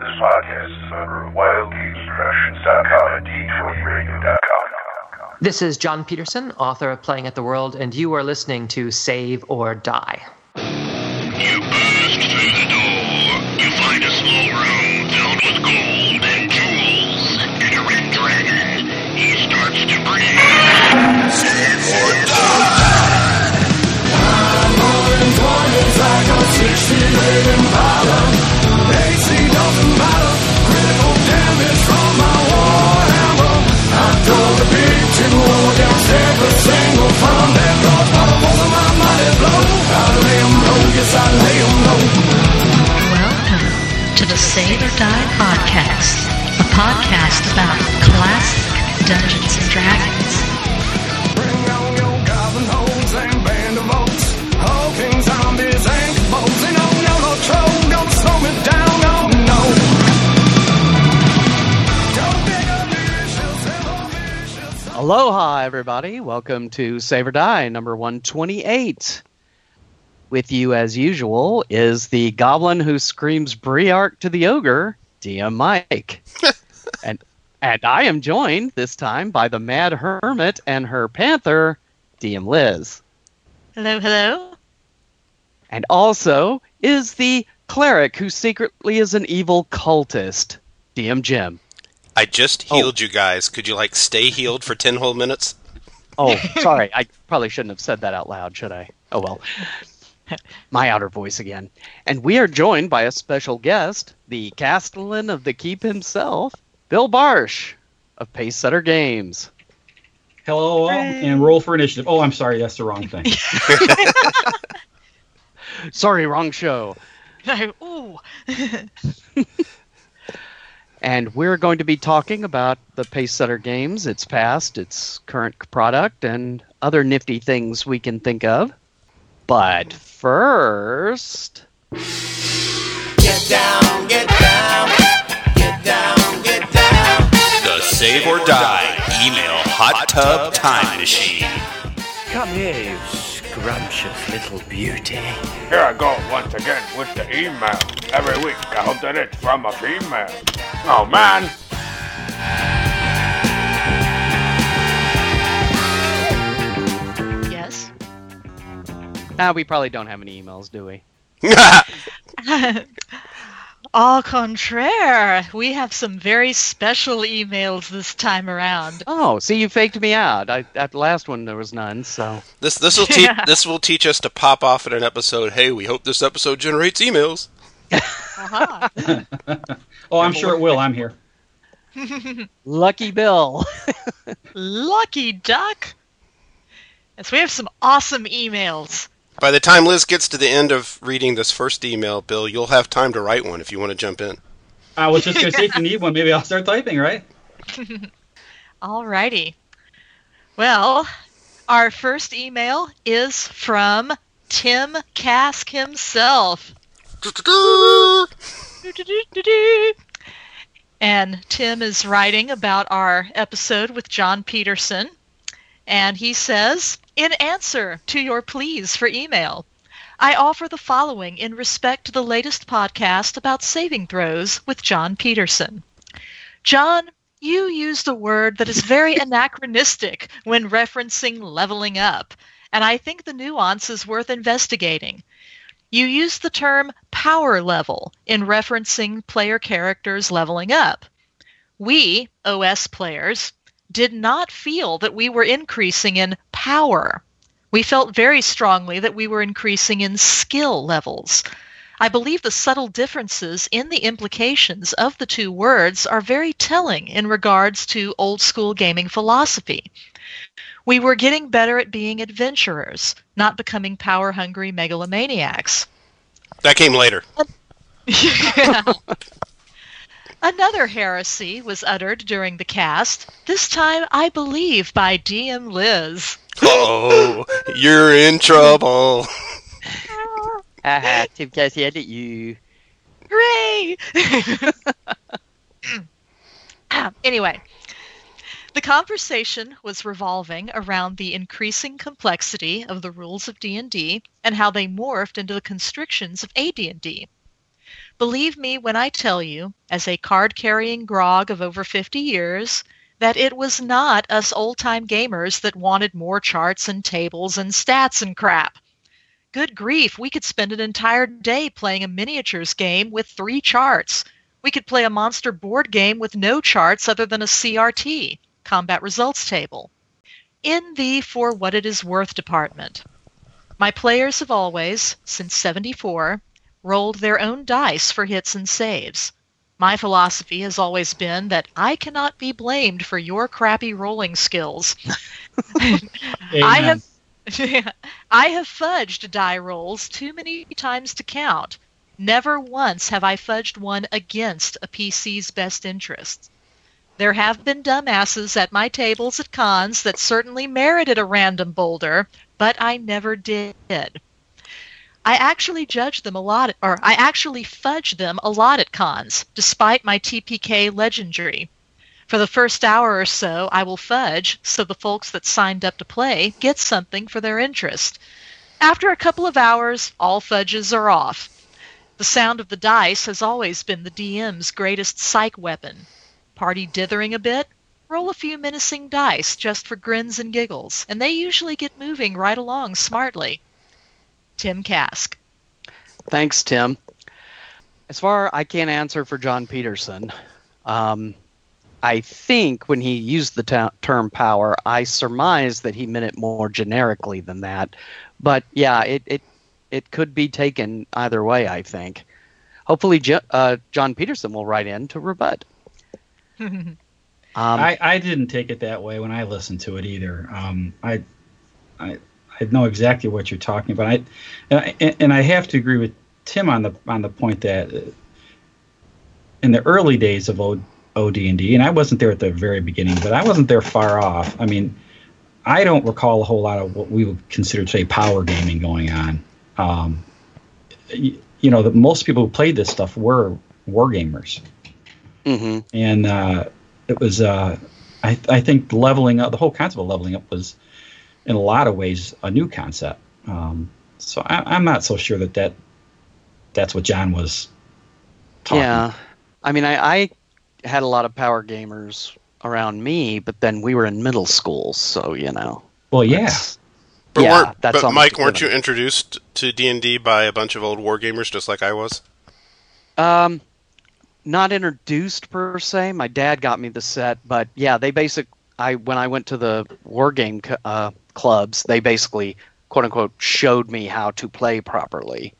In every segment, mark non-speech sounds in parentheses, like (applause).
This podcast is a member of WildGamesProductions.com and D20Radio.com. This is Jon Peterson, author of Playing at the World, and you are listening to Save or Die. Save or Die podcast, a podcast about classic Dungeons and Dragons. Bring on your goblin hoes and band of oaks. Hulking zombies and kabobs. And oh no, no troll, don't slow me down, oh no. Aloha, everybody. Welcome to Save or Die, number 128. With you, as usual, is the goblin who screams Briark to the ogre, DM Mike. (laughs) and, and I am joined this time by the Mad Hermit and her panther, DM Liz. Hello, hello. And also is the cleric who secretly is an evil cultist, DM Jim. I just Oh. healed you guys. Could you like stay healed for ten whole minutes? Oh, (laughs) sorry. I probably shouldn't have said that out loud, should I? Oh well. (laughs) My outer voice again. And we are joined by a special guest, the Castellan of the Keep himself, Bill Barsh of Pace Setter Games. Hello, all, and roll for initiative. Oh, I'm sorry, that's the wrong thing. (laughs) Sorry, wrong show. (laughs) Ooh. And we're going to be talking about the Pacesetter Games, its past, its current product, and other nifty things we can think of. But first. The Save or Die email hot tub time machine. Come here, you scrumptious little beauty. Here I go once again with the email. Every week I hope that it's from a female. Oh man! Ah, we probably don't have any emails, do we? (laughs) Au contraire, we have some very special emails this time around. Oh, see, you faked me out. I, at the last one, there was none, so. This this will teach (laughs) Yeah. this will teach us to pop off at an episode. Hey, we hope this episode generates emails. Aha. (laughs) Oh, I'm sure it will. I'm here. Lucky Bill. Lucky duck. Yes, we have some awesome emails. By the time Liz gets to the end of reading this first email, Bill, you'll have time to write one if you want to jump in. I was just going to say, if you need one, maybe I'll start typing, right? (laughs) All righty. Well, our first email is from Tim Kask himself. And Tim is writing about our episode with Jon Peterson. And he says, In answer to your pleas for email, I offer the following in respect to the latest podcast about saving throws with Jon Peterson. Jon, you used a word that is very (laughs) anachronistic when referencing leveling up, and I think the nuance is worth investigating. You used the term power level in referencing player characters leveling up. We, OS players, did not feel that we were increasing in power. We felt very strongly that we were increasing in skill levels. I believe the subtle differences in the implications of the two words are very telling in regards to old school gaming philosophy. We were getting better at being adventurers, not becoming power hungry megalomaniacs. That came later. (laughs) (laughs) (laughs) Another heresy was uttered during the cast, this time, I believe, by DM Liz. (gasps) Oh, you're in trouble. (laughs) Haha, Tim Cassie at you. Hooray! (laughs) (laughs) anyway, the conversation was revolving around the increasing complexity of the rules of D&D and how they morphed into the constrictions of AD&D. Believe me when I tell you, as a card carrying grog of over 50 years, that it was not us old time gamers that wanted more charts and tables and stats and crap. Good grief, we could spend an entire day playing a miniatures game with three charts. We could play a monster board game with no charts other than a CRT, combat results table. In the for what it is worth department, my players have always, since 74, rolled their own dice for hits and saves. My philosophy has always been that I cannot be blamed for your crappy rolling skills. (laughs) I have (laughs) I have fudged die rolls too many times to count. Never once have I fudged one against a PC's best interests. There have been dumbasses at my tables at cons that certainly merited a random boulder, but I never did. I actually judge them a lot, or I actually fudge them a lot at cons, despite my TPK legendary. For the first hour or so, I will fudge, so the folks that signed up to play get something for their interest. After a couple of hours, all fudges are off. The sound of the dice has always been the DM's greatest psych weapon. Party dithering a bit? Roll a few menacing dice just for grins and giggles, and they usually get moving right along smartly. Tim Kask. Thanks, Tim. As far I can't answer for Jon Peterson. Um, I think when he used the ta- term power, I surmise that he meant it more generically than that. But yeah, it it, it could be taken either way. I think. Hopefully, Jo- uh, Jon Peterson will write in to rebut. (laughs) Um, I, I didn't take it that way when I listened to it either. Um, I, I I know exactly what you're talking about. I, and I and I have to agree with Tim on the on the point that uh, in the early days of O, OD&D, and I wasn't there at the very beginning, but I wasn't there far off. I mean, I don't recall a whole lot of what we would consider say power gaming going on. Um, you, you know, the, most people who played this stuff were war gamers mhm. and uh, it was uh, I, I think leveling up the whole concept of leveling up was in a lot of ways a new concept um, so I, i'm not so sure that that that's what john was talking Yeah, I mean, I, I had a lot of power gamers around me, but then we were in middle school, so you know. well yeah But, yeah, weren't, that's but Mike, a weren't you introduced to D and D by a bunch of old war gamers, just like I was? Um, not introduced per se. My dad got me the set, but yeah, they basic. I when I went to the war game uh, clubs, they basically quote unquote showed me how to play properly.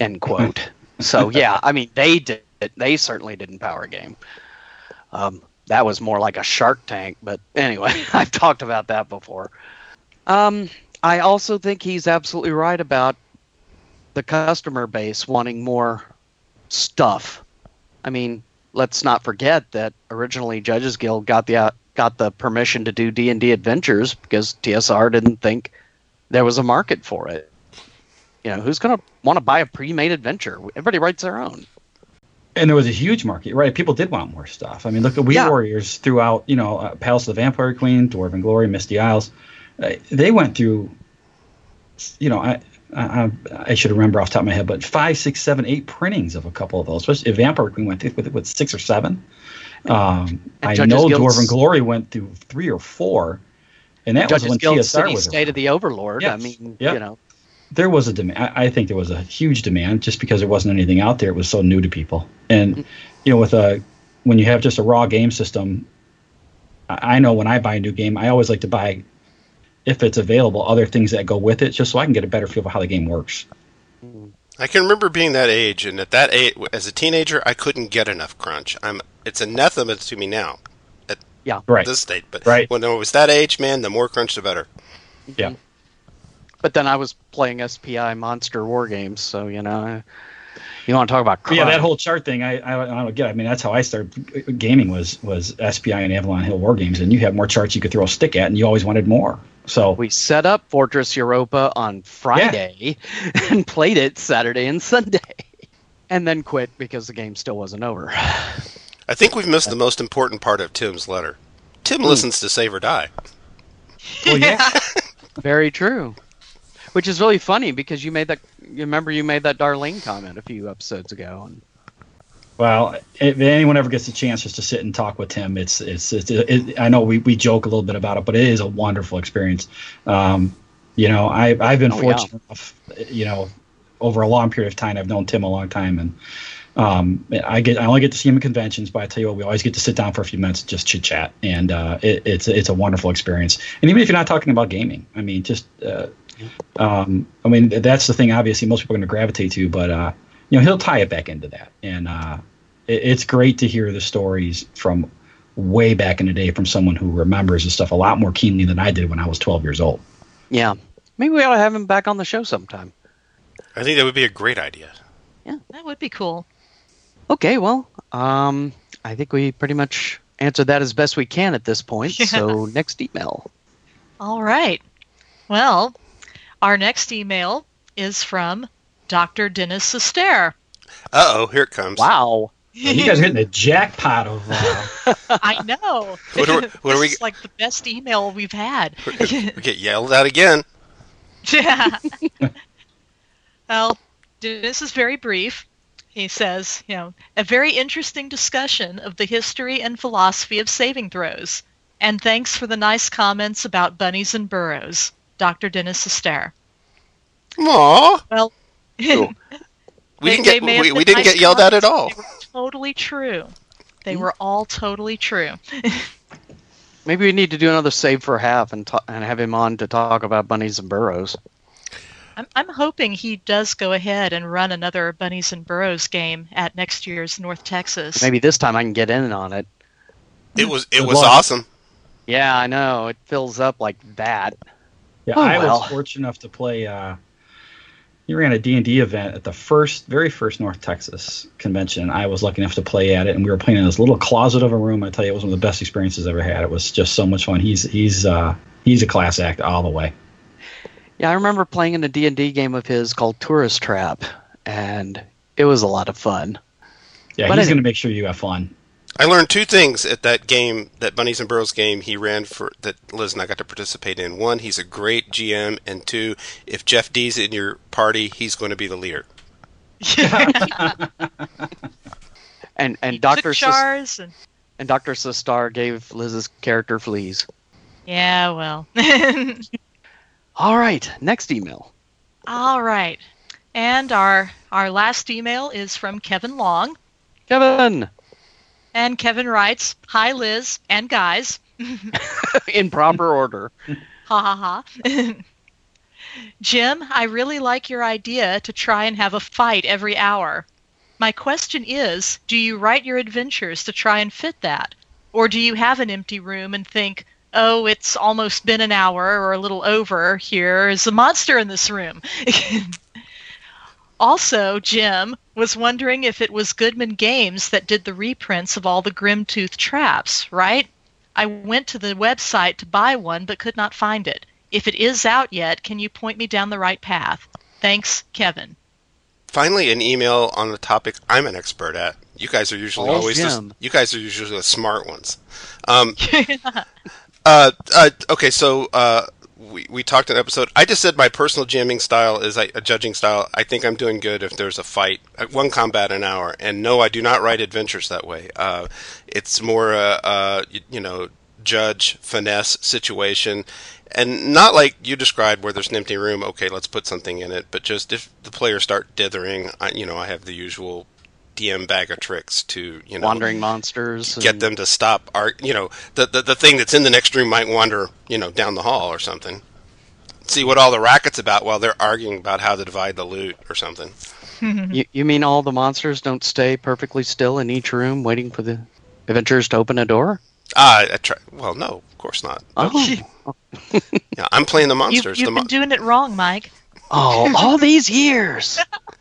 End quote. (laughs) so yeah, I mean they did. They certainly didn't power game. Um, that was more like a Shark Tank, but anyway, (laughs) I've talked about that before. Um, I also think he's absolutely right about the customer base wanting more stuff. I mean, let's not forget that originally Judges Guild got the uh, got the permission to do D and D adventures because TSR didn't think there was a market for it. You know, who's going to want to buy a pre-made adventure? Everybody writes their own. and there was a huge market right people did want more stuff i mean look at we Yeah. warriors throughout you know uh, palace of the vampire queen dwarven glory misty isles uh, they went through you know I, I I should remember off the top of my head, but five, six, seven, eight printings of a couple of those. Especially Vampire Queen went through with, with six or seven. Um, I know Guild's- Dwarven Glory went through three or four, and that Judges was when Guild TSR City was State of the Overlord. I mean, Yep. you know, there was a demand. I think there was a huge demand just because there wasn't anything out there. It was so new to people, and you know, with a when you have just a raw game system, I I know when I buy a new game, I always like to buy, if it's available, other things that go with it, just so I can get a better feel for how the game works. I can remember being that age, and at that age, as a teenager, I couldn't get enough crunch. I'm it's anathema to me now at Yeah. Right. this state, but Right. when I was that age, man, the more crunch, the better. Mm-hmm. Yeah. but then I was playing SPI Monster War Games, so you know, you want to talk about But yeah, that whole chart thing, I, I, I don't get. I mean, that's how I started gaming was was SPI and Avalon Hill War Games, and you had more charts you could throw a stick at, and you always wanted more. So we set up Fortress Europa on Friday and played it Saturday and Sunday, and then quit because the game still wasn't over. I think we've missed the most important part of Tim's letter. Tim hmm. listens to Save or Die. well, yeah, (laughs) Very true. which is really funny because you made that. You remember you made that Darlene comment a few episodes ago. And Well, if anyone ever gets a chance just to sit and talk with him, it's it's, it's it, I know we, we joke a little bit about it, but it is a wonderful experience. Um, you know, I I've been Oh, yeah. fortunate enough, you know, over a long period of time. I've known Tim a long time, and um, I get I only get to see him at conventions, but I tell you what, we always get to sit down for a few minutes and just chit chat, and uh, it, it's it's a wonderful experience. And even if you're not talking about gaming, I mean, just uh, um, I mean that's the thing. Obviously, most people are going to gravitate to, but uh, you know, he'll tie it back into that, and uh, it, it's great to hear the stories from way back in the day from someone who remembers this stuff a lot more keenly than I did when I was 12 years old. yeah, maybe we ought to have him back on the show sometime. I think that would be a great idea. Yeah, that would be cool. Okay, well, um, I think we pretty much answered that as best we can at this point. Yeah. (laughs) So next email. All right. Well, our next email is from Dr. Dennis Sustare. Uh oh, here it comes. Wow. you guys are hitting the jackpot of. Uh, (laughs) I know. What are we- what are we- This is like the best email we've had. (laughs) we get yelled at again. Yeah. (laughs) well, this is very brief. He says, you know, a very interesting discussion of the history and philosophy of saving throws. And thanks for the nice comments about bunnies and burrows. Dr. Dennis Sustare. Aw, Well, (laughs) we They- didn't they get we, we didn't nice get yelled at at all. They were totally true. They were all totally true. (laughs) Maybe we need to do another save for half and ta- and have him on to talk about bunnies and burrows. I'm, I'm hoping he does go ahead and run another Bunnies and Burrows game at next year's North Texas. Maybe this time I can get in on it. It was it Good was luck. awesome. Yeah, I know. It fills up like that. yeah, Oh, I well. was fortunate enough to play. Uh, he ran a D&D event at the first, very first North Texas convention. I was lucky enough to play at it, and we were playing in this little closet of a room. I tell you, it was one of the best experiences I ever had. It was just so much fun. He's he's uh, he's a class act all the way. Yeah, I remember playing in a D&D game of his called Tourist Trap, and it was a lot of fun. Yeah, But he's anyway. going to make sure you have fun. I learned two things at that game, that Bunnies and Burrows game he ran for that Liz and I got to participate in. One, he's a great GM, and two, if Jeff D's in your party, he's going to be the leader. Yeah. (laughs) And and He Doctor took Sis- and and Doctor Sustare gave Liz's character fleas. yeah, well. (laughs) All right, next email. All right. And our our last email is from Kevin Long. Kevin, And Kevin writes, Hi Liz and guys. (laughs) in proper order. (laughs) Ha ha ha. Jim, I really like your idea to try and have a fight every hour. My question is do you write your adventures to try and fit that? Or do you have an empty room and think, oh, it's almost been an hour or a little over. Here is a monster in this room. (laughs) also, Jim was wondering if it was Goodman Games that did the reprints of all the Grimtooth traps, right? I went to the website to buy one but could not find it. If it is out yet, can you point me down the right path? Thanks, Kevin. Finally, an email on the topic I'm an expert at. You guys are usually Oh, always the, you guys are usually the smart ones. Um, (laughs) uh, uh, okay, so uh, we we talked in an episode. I just said my personal jamming style is a, a judging style. I think I'm doing good if there's a fight, uh, one combat an hour. And no, I do not write adventures that way. Uh, it's more uh, uh, you, you know judge finesse situation. And not like you described, where there's an empty room. Okay, let's put something in it. But just if the players start dithering, I, you know, I have the usual DM bag of tricks to you know Wandering monsters. get and- them to stop. Ar- you know, the, the the thing that's in the next room might wander, you know, down the hall or something. See what all the racket's about while they're arguing about how to divide the loot or something. (laughs) You, you mean all the monsters don't stay perfectly still in each room waiting for the adventurers to open a door? Ah, I try. Well, no, of course not. Oh, (laughs) Yeah, I'm playing the You've, monsters. you've the been mon- doing it wrong, Mike. oh, all these years. (laughs)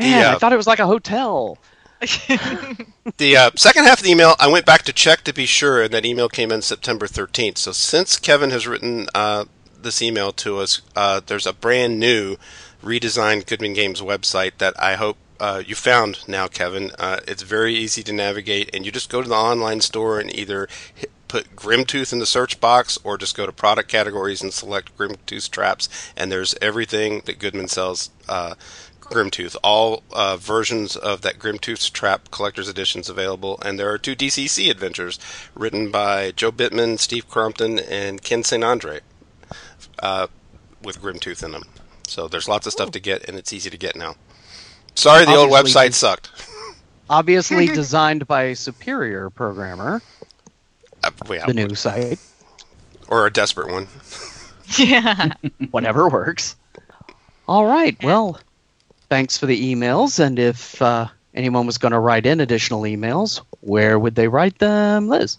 Man, uh, I thought it was like a hotel. (laughs) The uh, second half of the email, I went back to check to be sure, and that email came in September 13th. So since Kevin has written uh, this email to us, uh, there's a brand new redesigned Goodman Games website that I hope uh, you found now, Kevin. Uh, it's very easy to navigate, and you just go to the online store and either hit, put Grimtooth in the search box or just go to product categories and select Grimtooth traps, and there's everything that Goodman sells. Uh, Grimtooth, all uh, versions of that Grimtooth Trap Collector's Editions available, and there are two DCC adventures written by Jobe Bittman, Steve Crompton, and Ken St. Andre, uh, with Grimtooth in them. So there's lots of stuff to get, and it's easy to get now. Sorry, the old website sucked. (laughs) Obviously (laughs) designed by a superior programmer, Uh, yeah, the new site. or a desperate one. (laughs) Yeah. whatever works. All right. Well, thanks for the emails. And if uh, anyone was going to write in additional emails, where would they write them, Liz?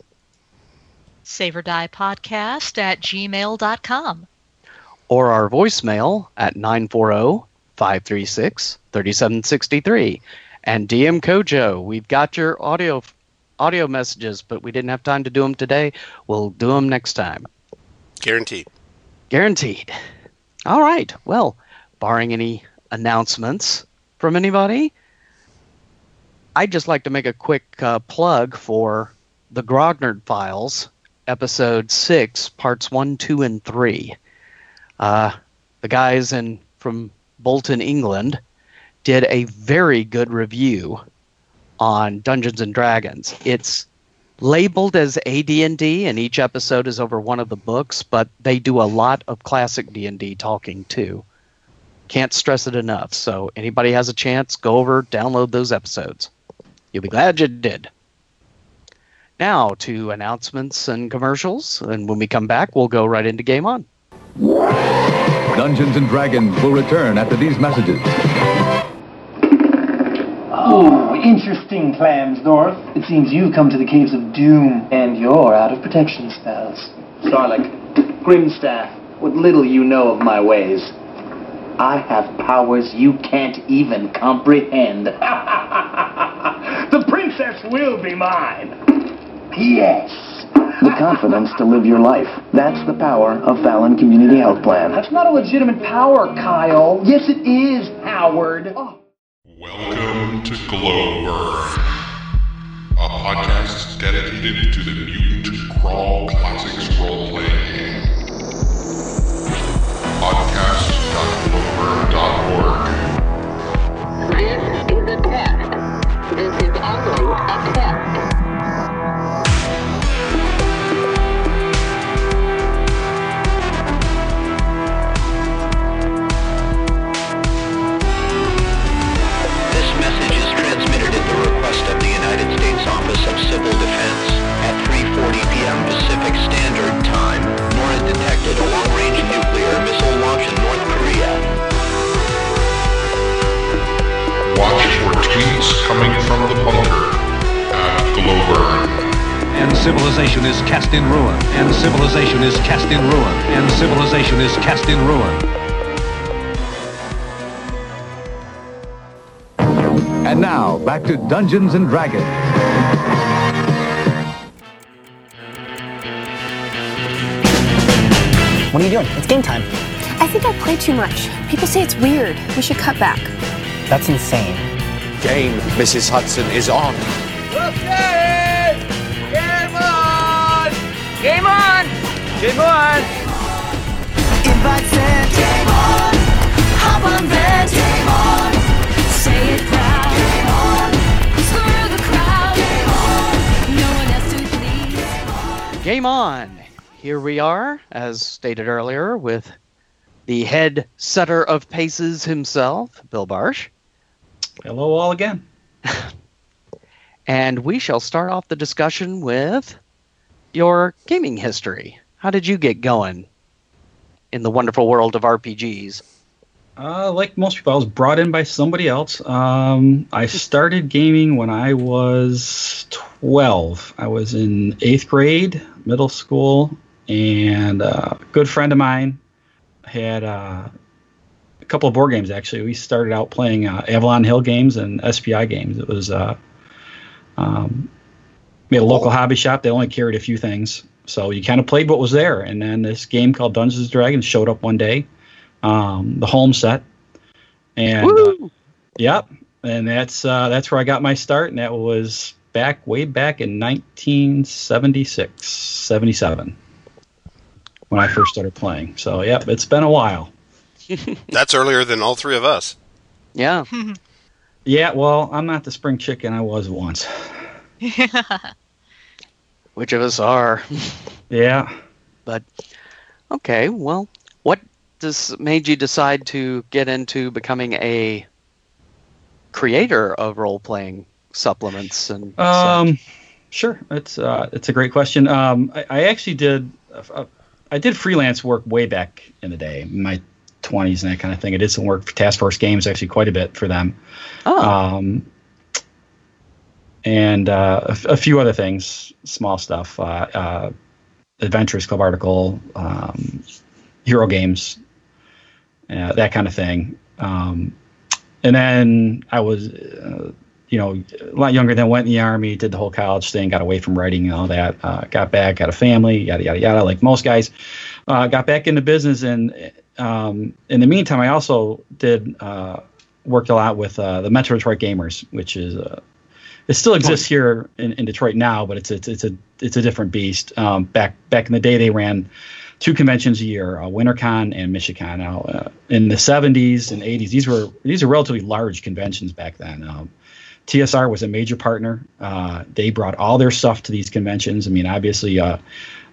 Save or Die Podcast at gmail.com. Or our voicemail at 940 536 3763. And DM Kojo, we've got your audio audio messages, but we didn't have time to do them today. We'll do them next time. Guaranteed. Guaranteed. All right. Well, barring any announcements from anybody, I'd just like to make a quick uh, plug for the Grognard Files, episode six, parts one, two, and three. Uh, the guys in from Bolton, England, did a very good review on Dungeons and Dragons. It's labeled as AD&D and each episode is over one of the books, but they do a lot of classic D&D talking too. Can't stress it enough. So anybody has a chance, go over, download those episodes. You'll be glad you did. Now to announcements and commercials, and when we come back, we'll go right into Game On. Dungeons and Dragons will return after these messages. Oh, interesting, Clams North. It seems you've come to the Caves of Doom, and you're out of protection spells. Sarlacc, Grimstaff, what little you know of my ways. I have powers you can't even comprehend. (laughs) the princess will be mine. Yes. The (laughs) confidence to live your life. That's the power of Fallon Community Health Plan. That's not a legitimate power, Kyle. Yes, it is, Howard. Oh. Welcome to Glowburn, a podcast dedicated to the Mutant Crawl Classics role-playing game. Podcast.glowburn.org. And civilization is cast in ruin. And civilization is cast in ruin. And now, back to Dungeons and Dragons. What are you doing? It's game time. I think I play too much. People say it's weird. We should cut back. That's insane. Game, Mrs. Hudson, is on. Okay! Game on! Game on! Invite said game on! Hop on then! Game on! Say it proud! Game on! Screw the crowd! Game on! No one else to please! Game on! Here we are, as stated earlier, with the head setter of paces himself, Bill Barsh. Hello, all again. (laughs) And we shall start off the discussion with your gaming history. How did you get going in the wonderful world of RPGs? Uh, like most people, I was brought in by somebody else. Um, I started gaming when I was 12. I was in eighth grade, middle school, and a good friend of mine had uh, a couple of board games actually. We started out playing uh, Avalon Hill games and SPI games. It was uh, um, we had a local hobby shop. They only carried a few things, so you kind of played what was there. And then this game called Dungeons and Dragons showed up one day, um, the home set, and uh, yep, and that's uh, that's where I got my start, and that was back way back in 1976, 77, when I first started playing. So, yep, it's been a while. (laughs) That's earlier than all three of us. Yeah. (laughs) Yeah, well, I'm not the spring chicken I was once. (laughs) Which of us are? Yeah. But okay, well, what does made you decide to get into becoming a creator of role playing supplements and Um, sure. It's uh, it's a great question. Um, I, I actually did uh, I did freelance work way back in the day, in my 20s and that kind of thing. I did some work for Task Force Games, actually quite a bit for them. Oh. Um, and uh, a, a few other things, small stuff. Uh, uh, Adventurers Club article, um, Hero Games, uh, that kind of thing. Um, and then I was, uh, you know, a lot younger than went in the army, did the whole college thing, got away from writing and all that. Got back, got a family, yada yada yada, like most guys. Got back into business, and um, in the meantime, I also did worked a lot with uh, the Metro Detroit Gamers, which is uh, it still exists here in, in Detroit now, but it's it's it's a it's a different beast. Um, back back in the day, they ran two conventions a year, uh, WinterCon and MichiCon. Now, uh, in the 70s and 80s, these were these are relatively large conventions back then. Um, TSR was a major partner. Uh, they brought all their stuff to these conventions. I mean, obviously, uh,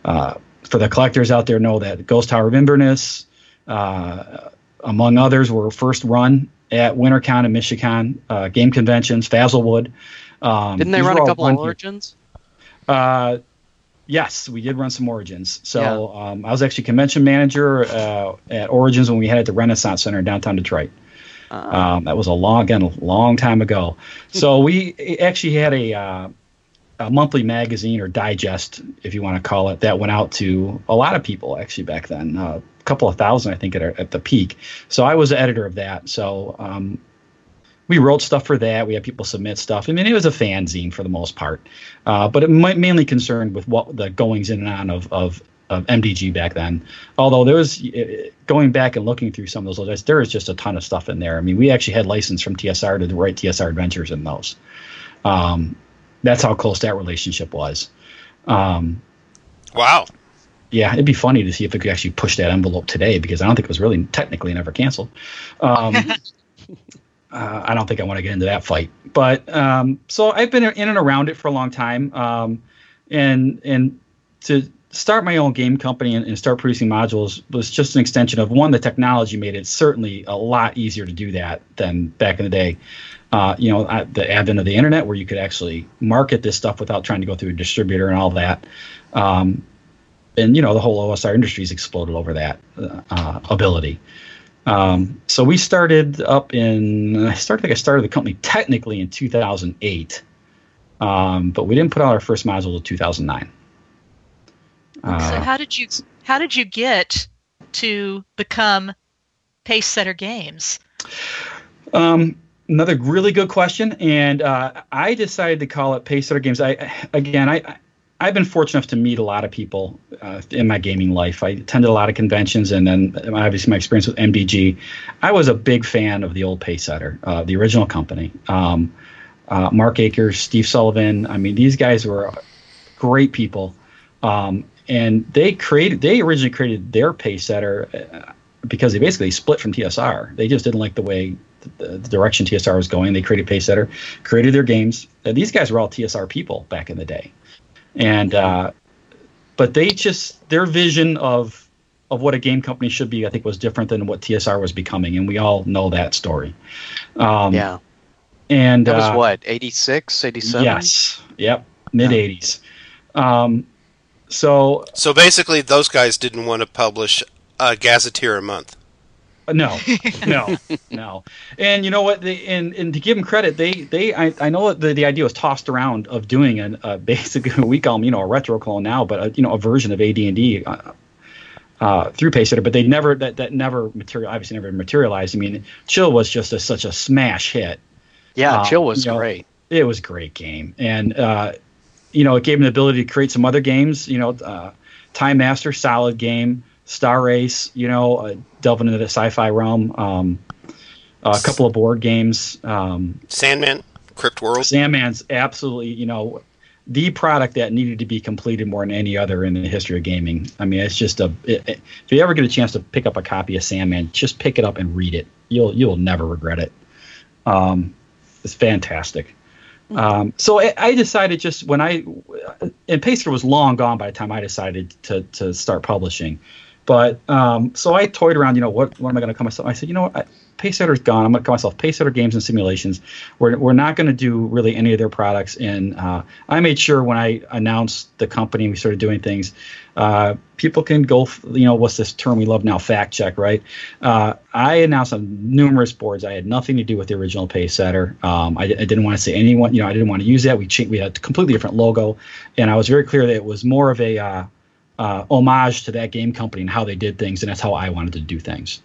uh, for the collectors out there, know that Ghost Tower of Inverness, uh, among others, were first run at WinterCon and MichiCon uh, game conventions. Fazelwood. Um, Didn't they run a couple of origins? Uh, yes, we did run some Origins. So um, I was actually convention manager uh, at Origins when we had at the Renaissance Center in downtown Detroit. Um, that was a long, again, a long time ago. So we actually had a, uh, a monthly magazine or digest, if you want to call it, that went out to a lot of people actually back then. Uh, a couple of thousand, I think, at, at the peak. So I was the editor of that. So um, we wrote stuff for that. We had people submit stuff. I mean, it was a fanzine for the most part, uh, but it might mainly concerned with what the goings in and on of, of, of MDG back then. Although there was going back and looking through some of those lists, there is just a ton of stuff in there. I mean, we actually had license from TSR to write TSR adventures in those. Um, that's how close that relationship was. Um, Wow. yeah, it'd be funny to see if it could actually push that envelope today because I don't think it was really technically never canceled. Um, (laughs) uh, I don't think I want to get into that fight. But um, so I've been in and around it for a long time, um, and and to start my own game company and, and start producing modules was just an extension of one. The technology made it certainly a lot easier to do that than back in the day. Uh, you know, uh, the advent of the internet, where you could actually market this stuff without trying to go through a distributor and all that. Um, and you know, the whole OSR industry's exploded over that uh, ability. Um, so we started up in I started I think I started the company technically in 2008, um, but we didn't put out our first module until 2009. so Uh, how did you how did you get to become Pacesetter Games? Um, another really good question, and uh, I decided to call it Pacesetter Games. I again, I I've been fortunate enough to meet a lot of people uh, in my gaming life. I attended a lot of conventions, and then obviously my experience with MDG. I was a big fan of the old Pacesetter, uh, the original company. Um, uh, Mark Acres, Steve Sullivan. I mean, these guys were great people, um, and they created. They originally created their Pacesetter uh, because they basically split from TSR. They just didn't like the way the, the direction TSR was going. They created Pacesetter, created their games. Uh, these guys were all TSR people back in the day, and uh, but they just their vision of of what a game company should be, I think, was different than what TSR was becoming, and we all know that story. Um, yeah. and That was uh, what, 86, 87? Yes. Yep. Mid 80s. Um, so So basically, those guys didn't want to publish a gazetteer a month. Uh, No, no, (laughs) no. And you know what? They, and and to give them credit, they they I, I know that the, the idea was tossed around of doing an uh, basically (laughs) we call them you know a retro clone now, but a, you know a version of AD and D. Uh, uh, through Pacesetter, but they never that that never material obviously never materialized. I mean, Chill was just a, such a smash hit. Yeah, Uh, Chill was you know, great. It was a great game, and uh, you know it gave them the ability to create some other games. You know, uh, Time Master, solid game. Star Ace, you know, uh, delving into the sci-fi realm. Um, a couple of board games. Um, Sandman, Crypt World. Sandman's absolutely, you know, the product that needed to be completed more than any other in the history of gaming. I mean, it's just a. It, it, if you ever get a chance to pick up a copy of Sandman, just pick it up and read it. You'll you'll never regret it. Um, it's fantastic. Um, so I, I decided just when I and Pacer was long gone by the time I decided to to start publishing, but um, so I toyed around. You know what what am I going to call myself? I said you know what. I, Pacesetter's gone. I'm going to call myself Pacesetter Games and Simulations. We're, we're not going to do really any of their products. And uh, I made sure when I announced the company and we started doing things, uh, people can go, you know, what's this term we love now, fact check, right? Uh, I announced on numerous boards I had nothing to do with the original Pacesetter. Um, I, I didn't want to say anyone, you know, I didn't want to use that. We we had a completely different logo, and I was very clear that it was more of a uh, homage to that game company and how they did things, and that's how I wanted to do things.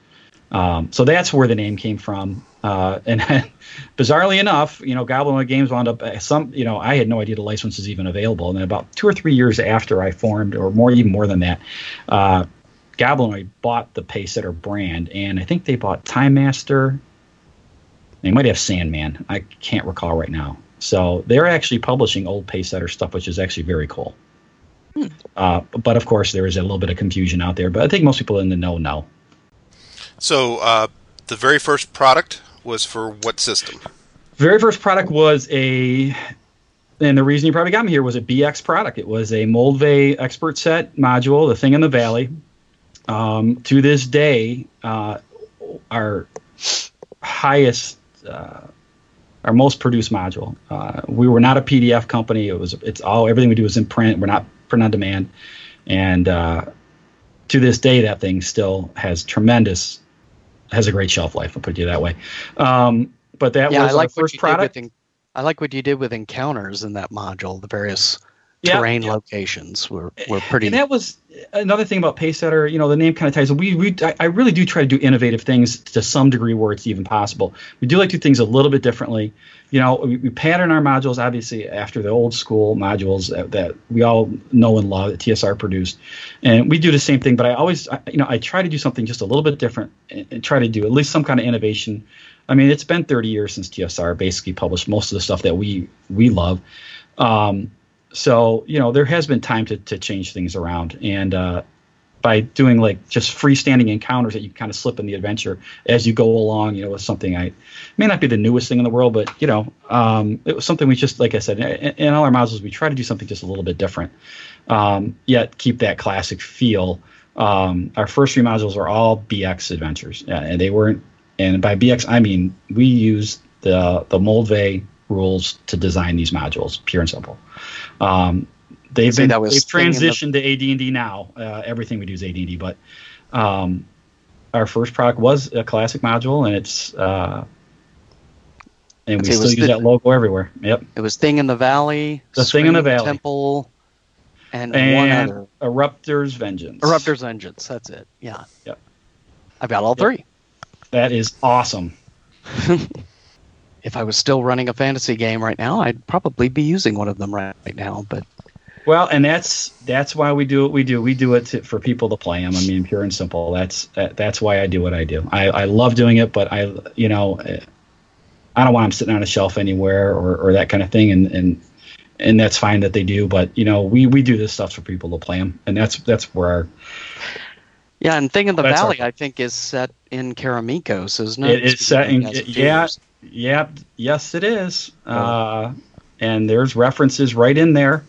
Um, so that's where the name came from. Uh, and (laughs) bizarrely enough, you know, Goblinoid Games wound up uh, some, you know, I had no idea the license was even available. And then about two or three years after I formed, or more, even more than that, uh, Goblinoid bought the Pacesetter brand, and I think they bought Time Master. They might have Sandman. I can't recall right now. So they're actually publishing old Pacesetter stuff, which is actually very cool. Uh, but of course, there is a little bit of confusion out there. But I think most people in the know know. So uh, the very first product was for what system? very first product was a and the reason you probably got me here was a bx product it was a moldvay expert set module the thing in the valley um, to this day uh, our highest uh, our most produced module uh, we were not a pdf company it was it's all everything we do is in print we're not print on demand and uh, to this day that thing still has tremendous has a great shelf life i'll put it that way um, but that yeah, was I like our first product I like what you did with encounters in that module. The various Yeah, terrain yeah. locations were were pretty. And that was another thing about Pacesetter. You know, the name kind of ties. We, we I, I really do try to do innovative things to some degree where it's even possible. We do like to do things a little bit differently. You know, we, we pattern our modules obviously after the old school modules that, that we all know and love that TSR produced, and we do the same thing. But I always, I, you know, I try to do something just a little bit different and, and try to do at least some kind of innovation. I mean, it's been 30 years since TSR basically published most of the stuff that we we love. Um, so you know there has been time to, to change things around. And uh, by doing like just freestanding encounters that you kind of slip in the adventure as you go along you know was something i may not be the newest thing in the world but you know um, it was something we just like i said in, in all our modules we try to do something just a little bit different. Um, yet keep that classic feel. Um, our first three modules were all bx adventures and they weren't and by bx i mean we used the the moldvay rules to design these modules pure and simple um, they've been they've in the- transitioned to AD&D now. Uh, everything we do is AD&D, but um, our first product was a classic module, and it's uh, and we still use the- that logo everywhere. Yep. It was Thing in the Valley, The Thing in the Valley. Temple, and, And one other. Eruptor's Vengeance. Eruptor's Vengeance. That's it. Yeah. Yep. I've got all three. That is awesome. (laughs) If I was still running a fantasy game right now, I'd probably be using one of them right, right now. But Well, and that's that's why we do what we do. We do it to, for people to play them. I mean, pure and simple. That's that, that's why I do what I do. I, I love doing it, but I you know I don't want them sitting on a shelf anywhere or, or that kind of thing. And and and that's fine that they do. But you know, we, we do this stuff for people to play them, and that's that's where our yeah, and Thing in the Valley, our- I think, is set in Karameikos, isn't it? It is set in, yeah, appears. Yeah, yes, it is. Uh, and there's references right in there,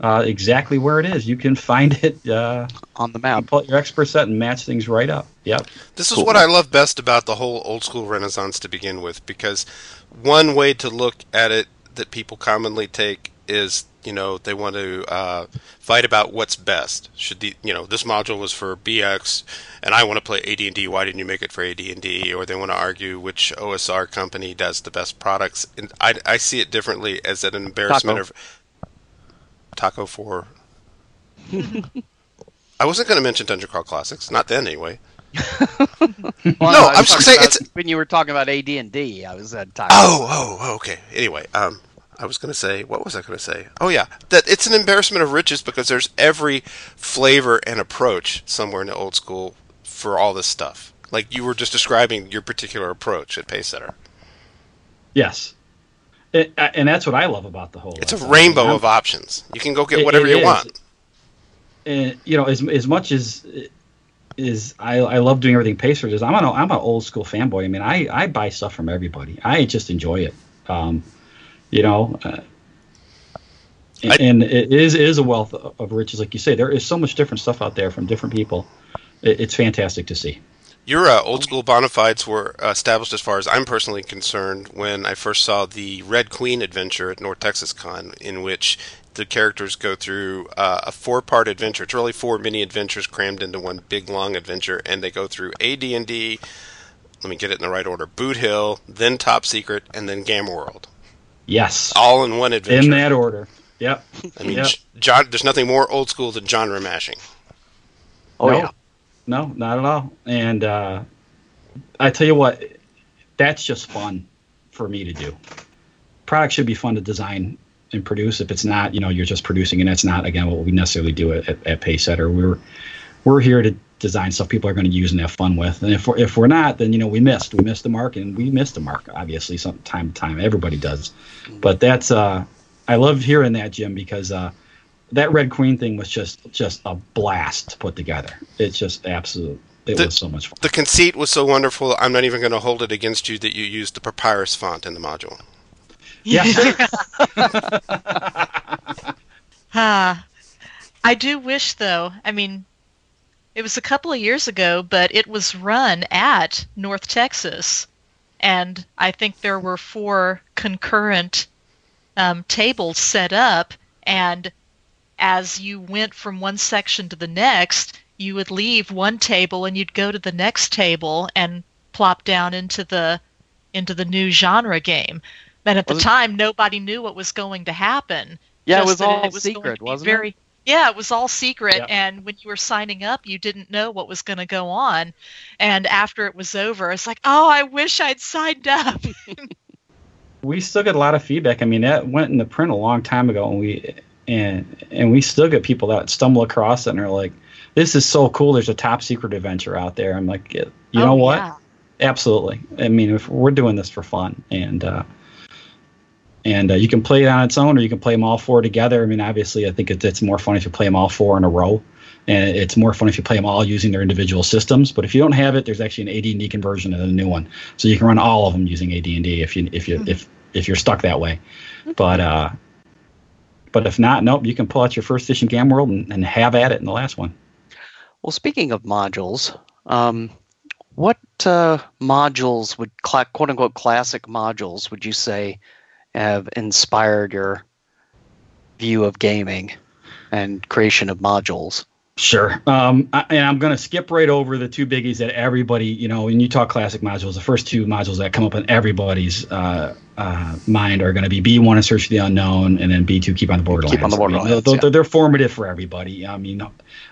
uh, exactly where it is. You can find it uh, on the map. Pull out your expert set and match things right up. Yep. This is what I love best about the whole old school Renaissance to begin with, because one way to look at it that people commonly take is, you know, they want to uh, fight about what's best. Should the, you know, this module was for BX, and I want to play AD&D. Why didn't you make it for AD&D? Or they want to argue which OSR company does the best products. And I, I see it differently as an embarrassment Taco. of Taco for. (laughs) I wasn't going to mention Dungeon Crawl Classics, not then anyway. (laughs) Well, no, I was I'm just saying it's when you were talking about AD and D. I was at time. Oh, oh, oh, okay. Anyway, um, I was going to say, what was I going to say? Oh, yeah, that it's an embarrassment of riches because there's every flavor and approach somewhere in the old school for all this stuff. Like you were just describing your particular approach at Pacesetter. Yes. It, and that's what I love about the whole. It's a rainbow of options. You can go get whatever it you is. want. and you know, as as much as is I, I love doing everything Pacer does. I'm an I'm an old school fanboy. I mean, I I buy stuff from everybody. I just enjoy it. Um, you know, uh, and, and it is it is a wealth of riches, like you say. There is so much different stuff out there from different people. It, it's fantastic to see. Your uh, old school bona fides were uh, established, as far as I'm personally concerned, when I first saw the Red Queen adventure at North Texas Con, in which the characters go through uh, a four-part adventure. It's really four mini adventures crammed into one big long adventure, and they go through AD&D. Let me get it in the right order: Boot Hill, then Top Secret, and then Gamma World, Yes, all in one adventure. in that order. Yep. I mean, Yep. John. There's nothing more old school than genre mashing. Oh no, yeah. No, not at all. And uh, I tell you what, that's just fun for me to do. Product should be fun to design and produce. If it's not, you know, you're just producing, and that's not again what we necessarily do at, at, at Pacesetter. We're we're here to design stuff people are going to use and have fun with. And if we're if we're not, then you know we missed. We missed the mark, and we missed the mark. Obviously, some time to time, everybody does. But that's uh, I love hearing that, Jim, because uh, that Red Queen thing was just just a blast to put together. It's just absolute. It The- was so much fun. The conceit was so wonderful. I'm not even going to hold it against you that you used the papyrus font in the module. Yeah. (laughs) (laughs) Ah, I do wish, though. I mean, it was a couple of years ago, but it was run at North Texas, and I think there were four concurrent um, tables set up, and as you went from one section to the next, you would leave one table and you'd go to the next table and plop down into the into the new genre game. And at the Was it- time, nobody knew what was going to happen. Yeah, it was all going secret, wasn't it? Yeah, it was all secret, Yep. and when you were signing up, you didn't know what was going to go on. And after it was over, it's like, oh, I wish I'd signed up. (laughs) we still get a lot of feedback. I mean, that went in the print a long time ago, and we and and we still get people that stumble across it and are like, "This is so cool." There's a top secret adventure out there. I'm like, you know Oh, what? yeah. Absolutely. I mean, if we're doing this for fun, and uh, and uh, you can play it on its own, or you can play them all four together. I mean, obviously, I think it's, it's more fun if you play them all four in a row, and it's more fun if you play them all using their individual systems. But if you don't have it, there's actually an AD&D conversion of the new one, so you can run all of them using AD&D if you if you if if you're stuck that way. But uh, but if not, nope, you can pull out your first edition Gamma World and, and have at it in the last one. Well, speaking of modules, um, what uh, modules would cla quote unquote classic modules would you say have inspired your view of gaming and creation of modules? Sure. Um, I, and I'm going to skip right over the two biggies that everybody, you know, when you talk classic modules, the first two modules that come up in everybody's uh, uh, mind are going to be B1 and Search for the Unknown, and then B2 Keep on the Borderlands. Keep on the I mean, they're, yeah. they're, formative for everybody. I mean,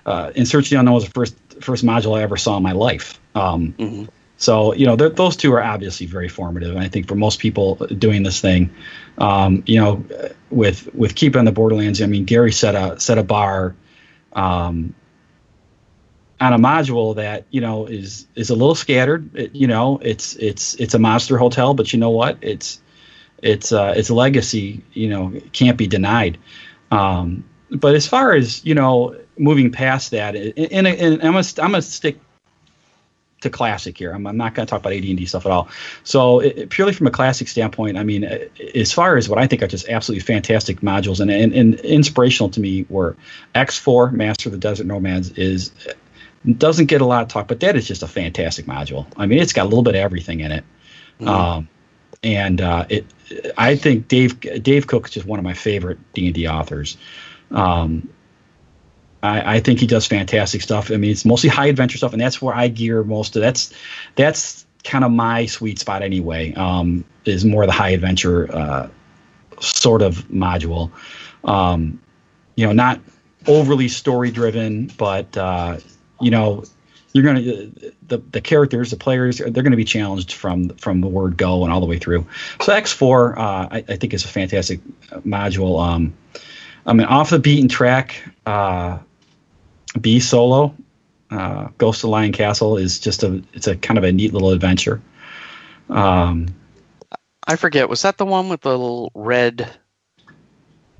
uh, in Search for the Unknown was the first first module I ever saw in my life. Um, Mm-hmm. So you know, those two are obviously very formative, and I think for most people doing this thing, um, you know, with with Keep on the Borderlands, I mean, Gary set a set a bar. Um, on a module that you know is is a little scattered. It, you know, it's it's it's a monster hotel, but you know what? It's it's uh, its legacy. You know, can't be denied. Um, but as far as you know, moving past that, and, and I'm gonna I'm gonna stick to classic here. I'm, I'm not going to talk about AD&D stuff at all. So it, it- purely from a classic standpoint, I mean, uh, as far as what I think are just absolutely fantastic modules and, and, and inspirational to me were X4 Master of the Desert Nomads is doesn't get a lot of talk, but that is just a fantastic module. I mean, it's got a little bit of everything in it. Um, and uh, it, I think Dave Dave Cook is just one of my favorite D and D authors. Um, I, I think he does fantastic stuff. I mean, it's mostly high adventure stuff, and that's where I gear most of. That's that's kind of my sweet spot anyway. Um, is more of the high adventure uh, sort of module. Um, you know, not overly story driven, but uh, you know, you're gonna the the characters, the players, they're to be challenged from from the word go and all the way through. So X4, uh, I, I think is a fantastic module. Um, I mean, off the beaten track, uh, B solo Uh, Ghost of Lion Castle is just a it's a kind of a neat little adventure. Um, I forget. Was that the one with the little red got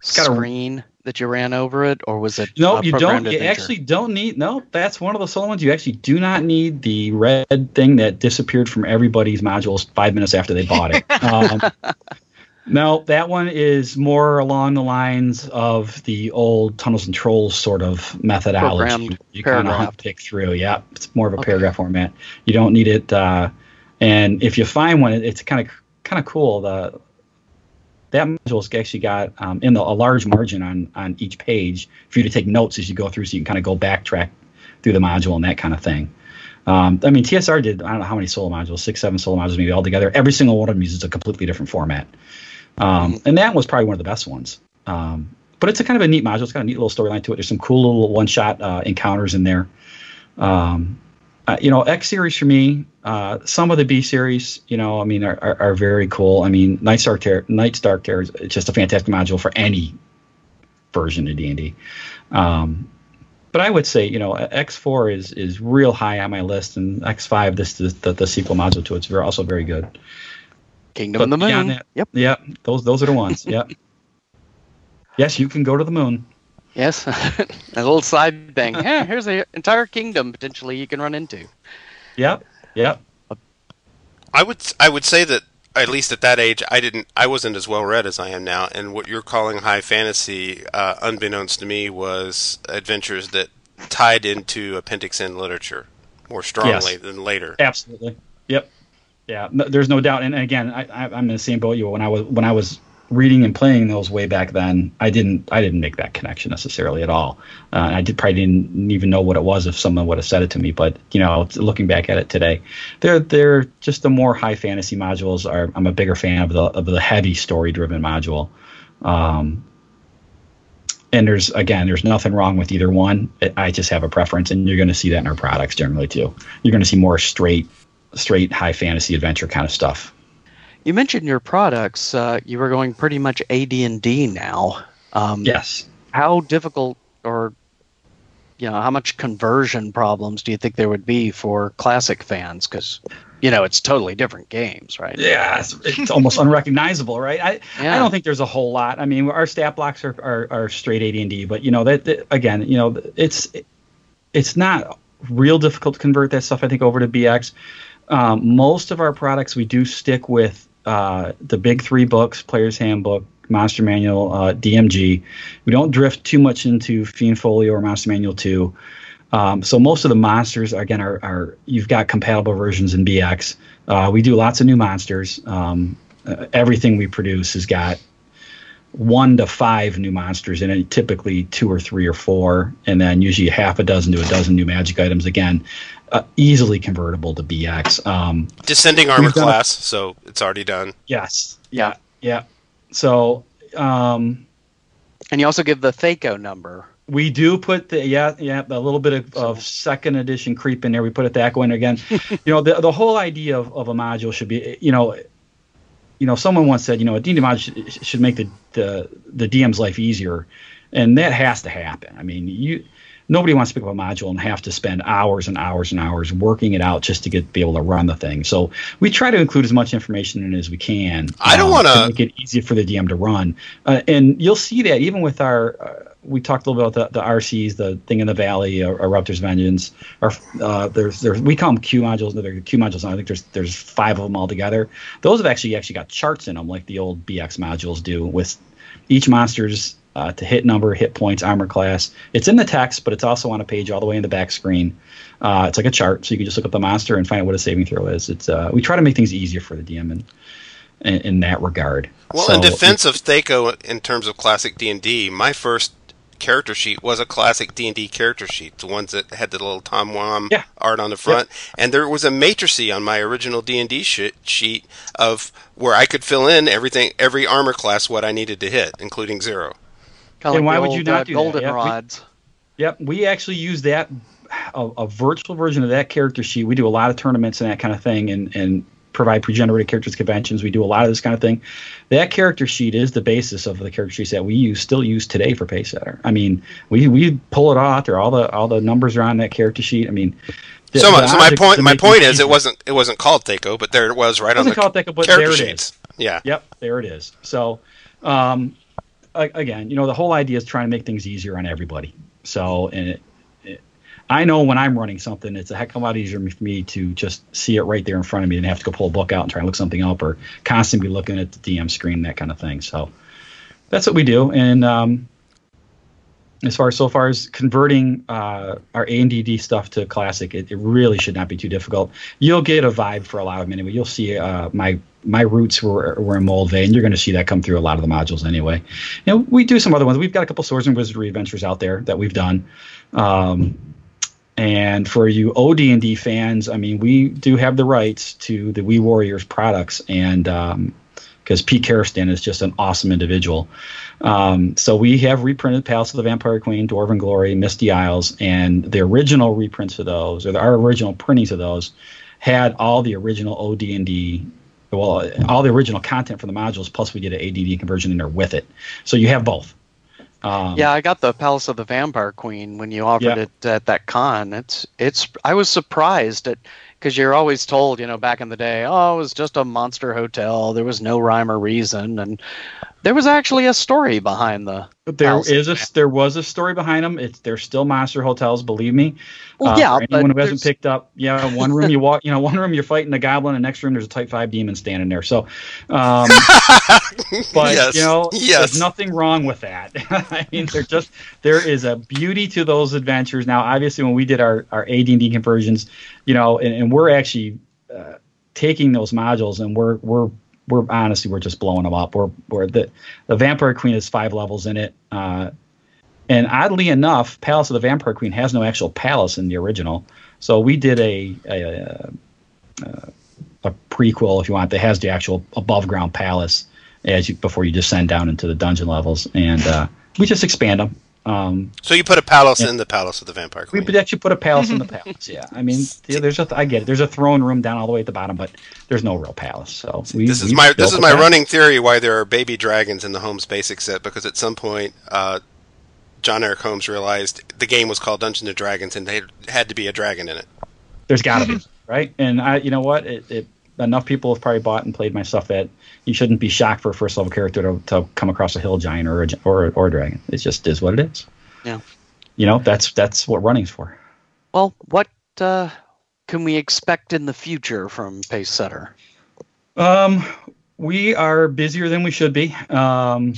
a- screen that you ran over it, or was it? No, you don't. You adventure? actually don't need. No, that's one of the solo ones. You actually do not need the red thing that disappeared from everybody's modules five minutes after they bought it. (laughs) um, no, that one is more along the lines of the old Tunnels and Trolls sort of methodology. Programmed You kind of hunt pick through. Yeah, it's more of a paragraph format. You don't need it. Uh, and if you find one, it's kind of kind of cool. The that module's actually got um, in the, a large margin on on each page for you to take notes as you go through, so you can kind of go backtrack through the module and that kind of thing. Um, I mean, TSR did I don't know how many solo modules, six, seven solo modules maybe all together. Every single one of them uses a completely different format, um, and that was probably one of the best ones. Um, but it's a kind of a neat module. It's got a neat little storyline to it. There's some cool little one-shot uh, encounters in there. Um, uh, you know, X series for me. Uh, some of the B series, you know, I mean, are, are, are very cool. I mean, Night's Dark Terror, Night's Dark Terror is just a fantastic module for any version of D and D. Um, but I would say, you know, X4 is is real high on my list, and X5, this is the, the sequel module to it's also very good. Kingdom But of the Moon. that- Yep. Yep. Those those are the ones. Yep. (laughs) yes, you can go to the moon. Yes, (laughs) a little side thing. (laughs) Yeah, here's an entire kingdom potentially you can run into. Yep. Yep. I would I would say that at least at that age I didn't I wasn't as well read as I am now, and what you're calling high fantasy, uh, unbeknownst to me, was adventures that tied into Appendix N literature more strongly Yes. than later. Absolutely. Yep. Yeah. No, there's no doubt. And again, I, I'm in the same boat you. When I was when I was reading and playing those way back then, I didn't I didn't make that connection necessarily at all. Uh, I did probably didn't even know what it was if someone would have said it to me. But you know, looking back at it today, they're they're just the more high fantasy modules. Are I'm a bigger fan of the of the heavy story driven module. Um, and there's again, there's nothing wrong with either one. I just have a preference, and you're going to see that in our products generally too. You're going to see more straight, straight high fantasy adventure kind of stuff. You mentioned your products. Uh, you were going pretty much AD and D now. Um, yes. How difficult, or you know, how much conversion problems do you think there would be for classic fans? Because you know, it's totally different games, right? Yeah, it's, it's almost (laughs) unrecognizable, right? I I don't think there's a whole lot. I mean, our stat blocks are are, are straight AD and D, but you know that, that again, you know, it's it's not real difficult to convert that stuff. I think over to BX. Um, most of our products we do stick with uh, the big three books: Player's Handbook, Monster Manual, uh, DMG. We don't drift too much into Fiend Folio or Monster Manual two. Um, so most of the monsters again are, are you've got compatible versions in BX. Uh, we do lots of new monsters. Um, uh, everything we produce has got one to five new monsters in it, typically two or three or four, and then usually half a dozen to a dozen new magic items. Again, uh, easily convertible to BX. Um, Descending armor we've a- class, so it's already done. yes. Yeah. Yeah. So um, And you also give the THACO number. We do put the yeah yeah a little bit of, of second edition creep in there. We put a THACO in again. (laughs) you know the the whole idea of, of a module should be you know you know someone once said you know a D&D module should, should make the, the the DM's life easier, and that has to happen. I mean you nobody wants to pick up a module and have to spend hours and hours and hours working it out just to get be able to run the thing. So we try to include as much information in it as we can. I don't um, wanna- make it easy for the DM to run, uh, and you'll see that even with our. Uh, we talked a little bit about the, the RCs, the thing in the valley, or, or Raptor's Vengeance. Or uh, there's there's we call them Q modules. No, they're Q modules. now. I think there's there's five of them all together. Those have actually actually got charts in them, like the old BX modules do, with each monster's uh, to hit number, hit points, armor class. It's in the text, but it's also on a page all the way in the back screen. Uh, it's like a chart, so you can just look up the monster and find out what a saving throw is. It's uh, we try to make things easier for the DM in, in, in that regard. Well, So- in defense of Thaco, in terms of classic D and D, my first character sheet was a classic D and D character sheet, the ones that had the little Tom Wham art on the front, and there was a matrice on my original D and D sheet of where I could fill in everything, every armor class, what I needed to hit, including zero. Kinda and like why the would you not uh, do golden that? Yeah, we- rods. Yep, we actually use that a, a virtual version of that character sheet. We do a lot of tournaments and that kind of thing, and and provide pre-generated characters conventions. We do a lot of this kind of thing. That character sheet is the basis of the character sheets that we use still use today for Pacesetter. I mean, we we pull it out there. All the all the numbers are on that character sheet. I mean. the- so, the my, so my point my point is it wasn't it wasn't called Thaco, but there it was right It on the wasn't called Thaco, but character there it sheets. is. Yeah. Yep, there it is. So, um, a- again, you know, the whole idea is trying to make things easier on everybody. So, and it, it, I know when I'm running something, it's a heck of a lot easier for me to just see it right there in front of me and have to go pull a book out and try and look something up or constantly be looking at the DM screen, that kind of thing. So, that's what we do. And um, as far as so far as converting uh, our A and D stuff to classic, it, it really should not be too difficult. You'll get a vibe for a lot of them anyway. You'll see uh, my my roots were were in Moldvay, and you're going to see that come through a lot of the modules anyway. You know, we do some other ones. We've got a couple swords and wizardry adventures out there that we've done. Um, and for you OD&D fans, I mean, we do have the rights to the Wee Warriors products, and because Pete Kerestan is just an awesome individual. Um, so we have reprinted Palace of the Vampire Queen, Dwarven Glory, Misty Isles, and the original reprints of those, or our original printings of those, had all the original OD&D, well, all the original content for the modules. Plus, we did an ADD conversion in there with it. So you have both. Um, yeah, I got the Palace of the Vampire Queen when you offered Yeah. it at that con. It's it's. I was surprised at because you're always told, you know, back in the day, oh, it was just a monster hotel. There was no rhyme or reason, and there was actually a story behind the. There Palace of is a there was a story behind them. It's they're still monster hotels, believe me. Well, Uh, yeah, for anyone but who hasn't picked up, yeah, one room you (laughs) walk, you know, one room you're fighting a goblin, and next room there's a Type Five demon standing there. So, um, (laughs) but Yes, you know, yes. there's nothing wrong with that. (laughs) I mean, they're just there is a beauty to those adventures. Now, obviously, when we did our our AD&D conversions, you know, and, and we're actually uh, taking those modules and we're we're we're honestly we're just blowing them up. We're we're the the Vampire Queen has five levels in it. Uh, and oddly enough, Palace of the Vampire Queen has no actual palace in the original. So we did a a, a, a prequel, if you want, that has the actual above ground palace as you before you descend down into the dungeon levels, and uh, we just expand them. Um, So you put a palace Yeah. in the palace of the vampire we queen. would actually put a palace in the (laughs) palace. Yeah, I mean, yeah, there's a I get it. There's a throne room down all the way at the bottom, but there's no real palace. So we, this is my this is a my palace. running theory why there are baby dragons in the Holmes basic set because at some point uh, John Eric Holmes realized the game was called Dungeons and Dragons and there had to be a dragon in it. There's got to be (laughs) right, and I, you know what? It, it enough people have probably bought and played my stuff that you shouldn't be shocked for a first level character to, to come across a hill giant or a, or or a dragon. It just is what it is. Yeah. You know, that's that's what running's for. Well, what uh, can we expect in the future from Pacesetter? Um, we are busier than we should be, um,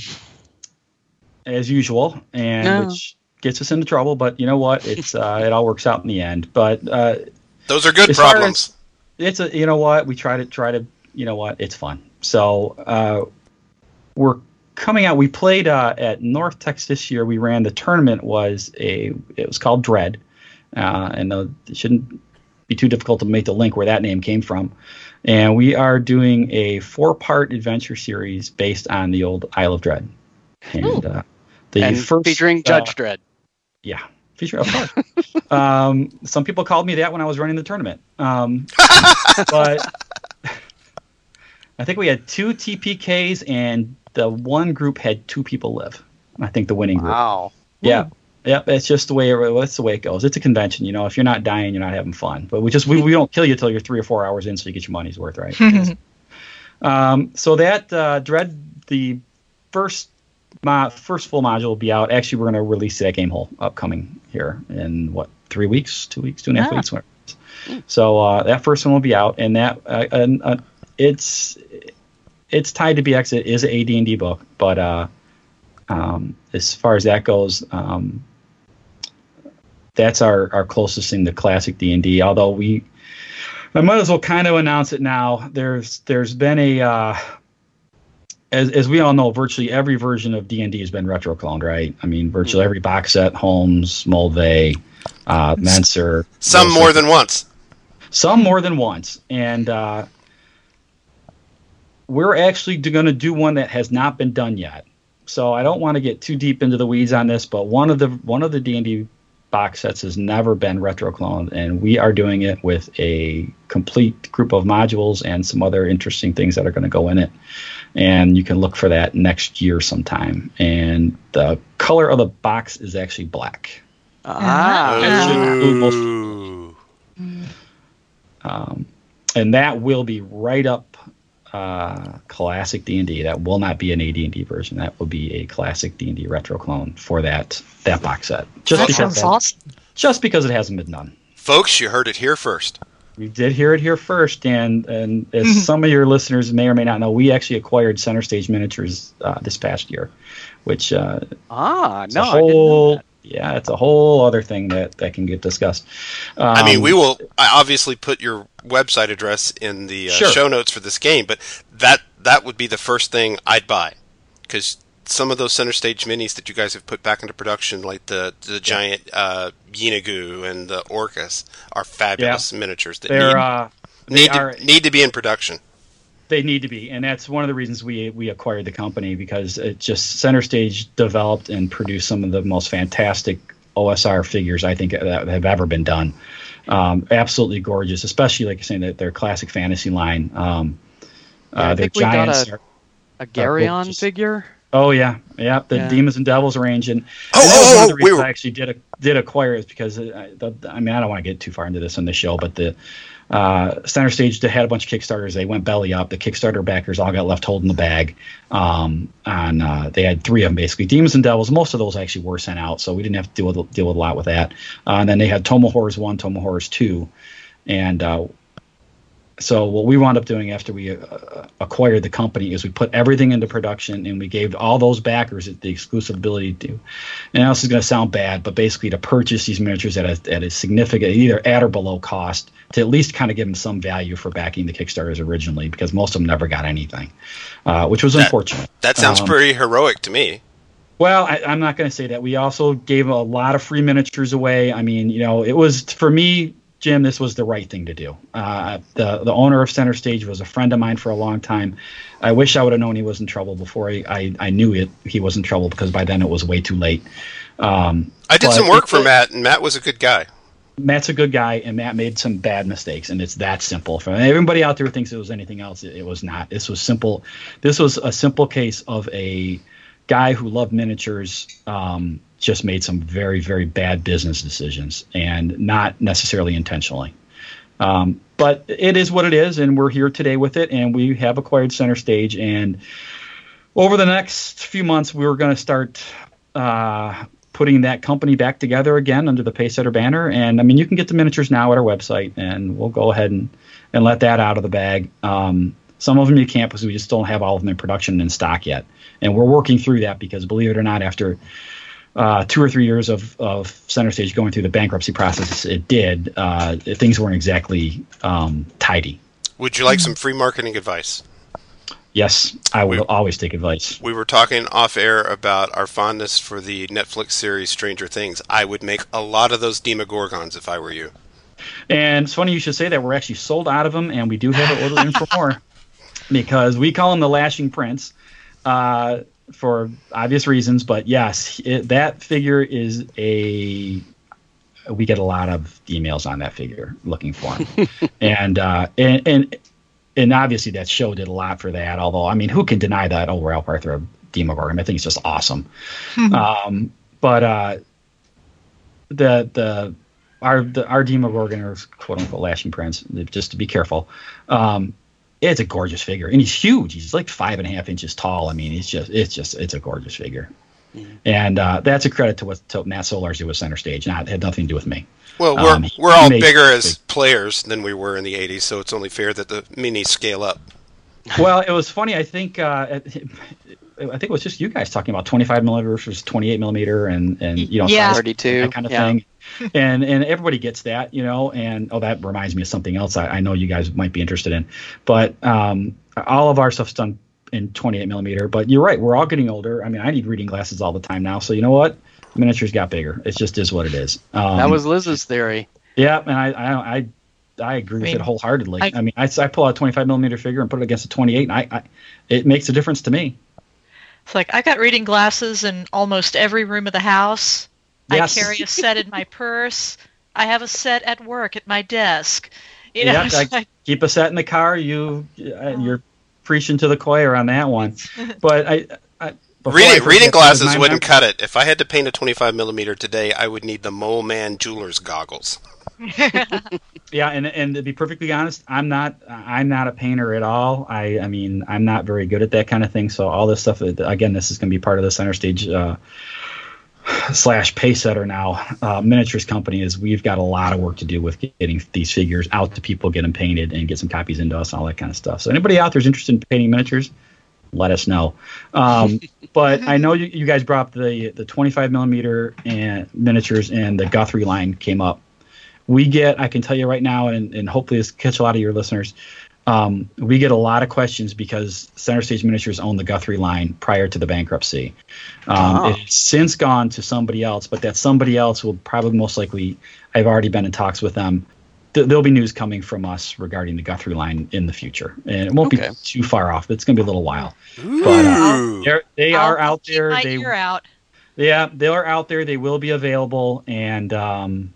as usual, and No. which gets us into trouble. But you know what? It's uh, it all works out in the end. But uh, Those are good as problems. As- it's a you know what we try to try to you know what it's fun. So uh, we're coming out. We played uh, at North Texas this year. We ran the tournament was a it was called Dread, uh, and uh, it shouldn't be too difficult to make the link where that name came from. And we are doing a four part adventure series based on the old Isle of Dread. And uh, the and first featuring uh, Judge Dredd. yeah, feature of course. (laughs) um, some people called me that when I was running the tournament. Um, (laughs) but I think we had two TPKs, and the one group had two people live. I think the winning group. Wow. Yeah. Yep, it's just the way it, that's the way it goes. It's a convention, you know. If you're not dying, you're not having fun. But we just we, we don't kill you till you're three or four hours in, so you get your money's worth, right? (laughs) Um, so that uh, Dread, the first mo- first full module will be out. Actually, we're going to release that game whole upcoming here in what three weeks, two weeks, two and a half Ah. weeks. whatever it is. So uh, that first one will be out, and that uh, and, uh, it's it's tied to BX. It is an AD&D book, but uh, um, as far as that goes, um, that's our, our closest thing to classic D&D. Although we, I might as well kind of announce it now. There's there's been a uh, as as we all know, virtually every version of D and D has been retro cloned, right? I mean, virtually every box set, Holmes, Moldvay, uh, Mentzer, Some more than once. some more than once, and uh, we're actually going to do one that has not been done yet. So I don't want to get too deep into the weeds on this, but one of the one of the D and D box sets has never been retro cloned, and we are doing it with a complete group of modules and some other interesting things that are going to go in it. And you can look for that next year sometime. And the color of the box is actually black. Ah. That should include most- um, and that will be right up uh, classic D&D. That will not be an AD&D version. That will be a classic D&D retro clone for that that box set. Just That because sounds that- awesome. Just because it hasn't been done. Folks, you heard it here first. We did hear it here first, and and as some of your listeners may or may not know, we actually acquired Center Stage Miniatures uh, this past year, which uh, Ah, it's no, a I didn't know whole yeah, it's a whole other thing that that can get discussed. I mean, Um, we will obviously put your website address in the uh, Sure. show notes for this game, but that that would be the first thing I'd buy because some of those center stage minis that you guys have put back into production, like the the giant uh, Yeenoghu and the Orcus, are fabulous miniatures that They're, need, uh, they need, are- to, need to be in production. They need to be, and that's one of the reasons we we acquired the company because it just Center Stage developed and produced some of the most fantastic OSR figures I think that have ever been done. Um, absolutely gorgeous, especially like you're saying that their classic fantasy line. Um, Yeah, I uh, their think we got a- are- A Geryon gorgeous. figure. Oh yeah, yeah, the Yeah. Demons and Devils range, and, Oh, and that was oh, one of oh, the we reasons were- I actually did did acquire it is because uh, I, the, I mean I don't want to get too far into this on the show, but the uh, Center Stage had a bunch of Kickstarters. They went belly up. The Kickstarter backers all got left holding the bag. Um, and uh, they had three of them basically. Demons and Devils. Most of those actually were sent out, so we didn't have to deal with deal with a lot with that. Uh, and then they had Tome of Horrors one, Tome of Horrors two, and uh, so what we wound up doing after we uh, acquired the company is we put everything into production and we gave all those backers the exclusive ability to and this is going to sound bad but basically to purchase these miniatures at a, at a significant either at or below cost to at least kind of give them some value for backing the kickstarters originally because most of them never got anything uh, which was unfortunate That sounds Um, pretty heroic to me. well, I, I'm not going to say that. We also gave a lot of free miniatures away. I mean, you know, it was for me, Jim. This was the right thing to do. Uh, the the owner of Center Stage was a friend of mine for a long time. I wish I would have known he was in trouble before I, I, I knew it. He was in trouble because by then it was way too late. Um, I did some work it- for Matt, and Matt was a good guy. Matt's a good guy, and Matt made some bad mistakes, and it's that simple. For everybody out there who thinks it was anything else, it, it was not. This was simple. This was a simple case of a guy who loved miniatures, um, just made some very, very bad business decisions, and not necessarily intentionally. Um, but it is what it is, and we're here today with it, and we have acquired Center Stage, and over the next few months, we were going to start uh, putting that company back together again under the Pacesetter banner. And I mean, you can get the miniatures now at our website, and we'll go ahead and, and let that out of the bag. Um, some of them you can't because we just don't have all of them in production and in stock yet. And we're working through that because, believe it or not, after uh, two or three years of, of Center Stage going through the bankruptcy process, it did, uh, things weren't exactly um, tidy. Would you like some free marketing advice? Yes, I will always take advice. We were talking off air about our fondness for the Netflix series Stranger Things. I would make a lot of those Demogorgons if I were you. And it's funny you should say that. We're actually sold out of them, and we do have an order in for (laughs) more because we call them the Lashing Prince uh, for obvious reasons. But yes, it, that figure is a. We get a lot of emails on that figure looking for him, (laughs) and uh, and and and obviously that show did a lot for that. Although I mean, who can deny that over Alp Arthur Demogorgon? I think it's just awesome. um, but uh, the the our the our Demogorgon or quote unquote Lashing Prince, just to be careful. Um, it's a gorgeous figure, and he's huge. He's like five and a half inches tall. I mean, he's just it's just it's a gorgeous figure, and uh, that's a credit to what to Matt Solars did with Center Stage. Not had nothing to do with me. Well, we're Um, he- we're all bigger as players than we were in the '80s, so it's only fair that the minis scale up. well, it was funny. I think uh, it- I think it was just you guys talking about 25 millimeter versus 28 millimeter, and and you know Yeah. 32, that kind of yeah. thing. (laughs) and and everybody gets that, you know. And oh, that reminds me of something else. I, I know you guys might be interested in, but um, all of our stuff's done in 28 millimeter. But you're right, we're all getting older. I mean, I need reading glasses all the time now. So you know what? Miniatures got bigger. It just is what it is. Um, that was Liz's theory. yeah, and I I I, I agree with mean, it wholeheartedly. I, I- mean, I, I pull out a 25 millimeter figure and put it against a 28, and I, I it makes a difference to me. It's like I got reading glasses in almost every room of the house, Yes. I carry a set in my purse. I have a set at work at my desk. You know, I like- keep a set in the car. You uh, you're preaching to the choir on that one. (laughs) But I, I before I Reading, reading glasses wouldn't mem- cut it. If I had to paint a 25 millimeter today, I would need the Mole Man jeweler's goggles. (laughs) Yeah, and and to be perfectly honest, I'm not I'm not a painter at all. I I mean I'm not very good at that kind of thing. So all this stuff again, this is going to be part of the center stage uh, slash Pacesetter now uh, miniatures company. Is we've got a lot of work to do with getting these figures out to people, get them painted, and get some copies into us and all that kind of stuff. So anybody out there is interested in painting miniatures, let us know. Um, (laughs) but I know you, you guys brought up the the 25 millimeter and miniatures and the Guthrie line came up. We get, I can tell you right now, and, and hopefully this catch a lot of your listeners. Um, we get a lot of questions because Center Stage Miniatures owned the Guthrie line prior to the bankruptcy. Um, Oh. It's since gone to somebody else, but that somebody else will probably most likely. I've already been in talks with them. Th- there'll be news coming from us regarding the Guthrie line in the future, and it won't Okay. be too far off. It's going to be a little while, but uh, they're, I'll- out there. My They ear out. yeah, they are out there. They will be available and um,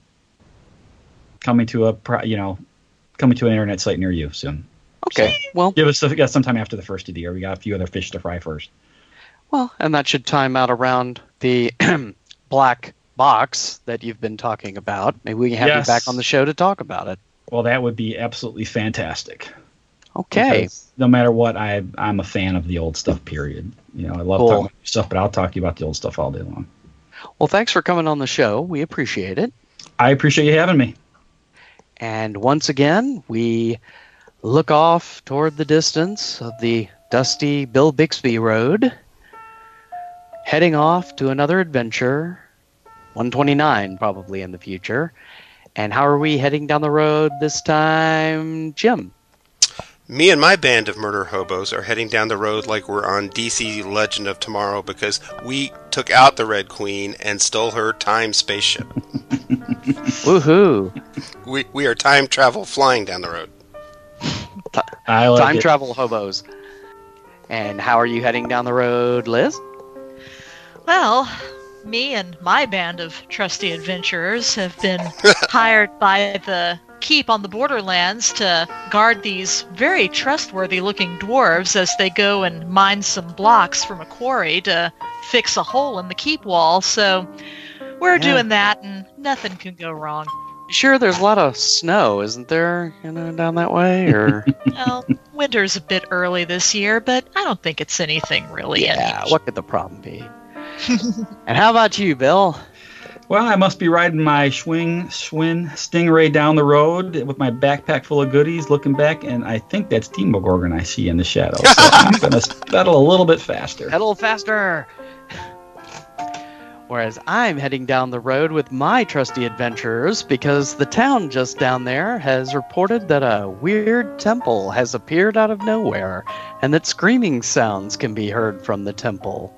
coming to a pri- you know coming to an internet site near you soon. Okay. Well, Give us yeah, sometime after the first of the year. We got a few other fish to fry first. well, and that should time out around the (clears throat) black box that you've been talking about. Maybe we can have Yes. you back on the show to talk about it. Well, that would be absolutely fantastic. Okay. Because no matter what, I I'm a fan of the old stuff. Period. You know, I love Cool. talking about stuff, but I'll talk to you about the old stuff all day long. Well, thanks for coming on the show. We appreciate it. I appreciate you having me. And once again, we look off toward the distance of the dusty Bill Bixby Road, heading off to another adventure, 129 probably in the future. And how are we heading down the road this time, Jim? Me and my band of murder hobos are heading down the road like we're on DC Legend of Tomorrow because we took out the Red Queen and stole her time spaceship. (laughs) Woohoo! We, we are time travel flying down the road. I like time it. travel hobos. And how are you heading down the road, Liz? Well, me and my band of trusty adventurers have been (laughs) hired by the keep on the borderlands to guard these very trustworthy looking dwarves as they go and mine some blocks from a quarry to fix a hole in the keep wall. So we're Yeah. doing that and nothing can go wrong. Sure, there's a lot of snow, isn't there? You know, down that way, or (laughs) Well, winter's a bit early this year, but I don't think it's anything really. yeah, what could the problem be? (laughs) and how about you, Bill? Well, I must be riding my swing swing stingray down the road with my backpack full of goodies, looking back, and I think that's Demogorgon I see in the shadow. So I'm (laughs) gonna pedal a little bit faster. Pedal faster. Whereas I'm heading down the road with my trusty adventurers because the town just down there has reported that a weird temple has appeared out of nowhere and that screaming sounds can be heard from the temple.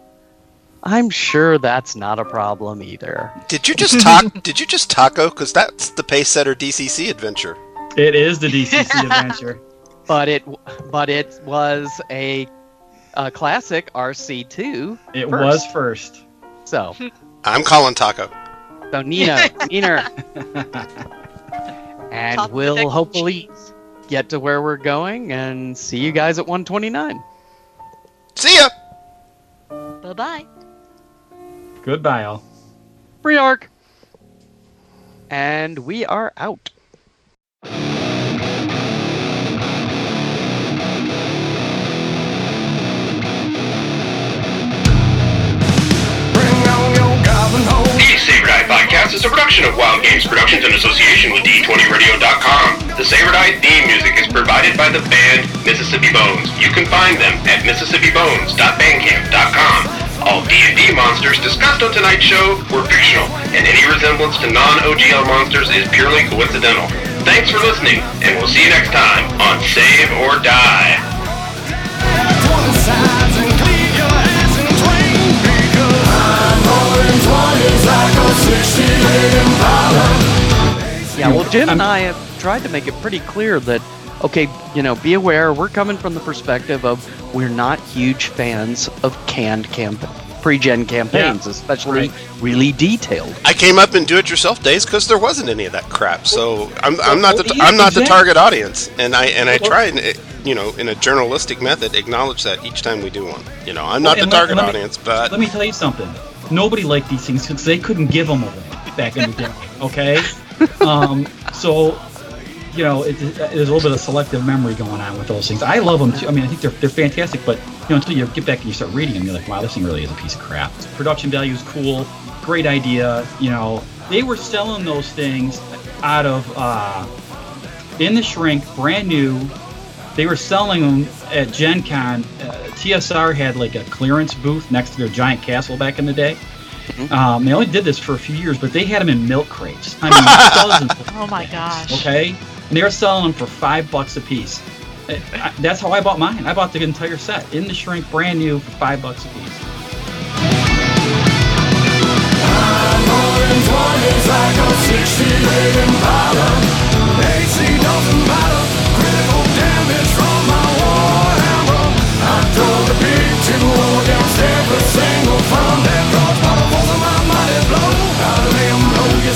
I'm sure that's not a problem either. Did you just talk? (laughs) did you just taco? Because that's the Pacesetter DCC adventure. It is the DCC (laughs) adventure. But it but it was a, a classic RC2. It first. was first. So (laughs) I'm calling taco. So Nina, Neener. and Top we'll protect hopefully get to where we're going and see you guys at 129. See ya. Bye bye. Goodbye, all. Free arc. And we are out. The Save or Die Podcast is a production of Wild Games Productions in association with D20Radio.com. The Save or Die theme music is provided by the band Mississippi Bones. You can find them at MississippiBones.bandcamp.com. All D&D monsters discussed on tonight's show were fictional, and any resemblance to non-OGL monsters is purely coincidental. Thanks for listening, and we'll see you next time on Save or Die. Well, Jim and I have tried to make it pretty clear that, okay, you know, be aware we're coming from the perspective of we're not huge fans of canned camp pre-gen campaigns, especially really detailed. I came up in do-it-yourself days because there wasn't any of that crap. So I'm, I'm not the I'm not the target audience, and I and I try and eh, you know in a journalistic method acknowledge that each time we do one. You know, I'm Well, not the and let- target let me- audience, but Let me tell you something. Nobody liked these things because they couldn't give them away back in the day. Okay, um, so you know it, it- there's a little bit of selective memory going on with those things. I love them too. I mean, I think they're they're fantastic, but you know until you get back and you start reading them, you're like, wow, this thing really is a piece of crap. Production value is cool, great idea. You know, they were selling those things out of uh, in the shrink, brand new. They were selling them at Gen Con. Uh, TSR had like a clearance booth next to their giant castle back in the day. Mm-hmm. Um, they only did this for a few years, but they had them in milk crates. I mean, (laughs) dozens. oh my gosh! Okay, and they were selling them for five bucks a piece. That's how I bought mine. I bought the entire set in the shrink, brand new, for five bucks a piece. Told the beat to single.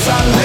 pasando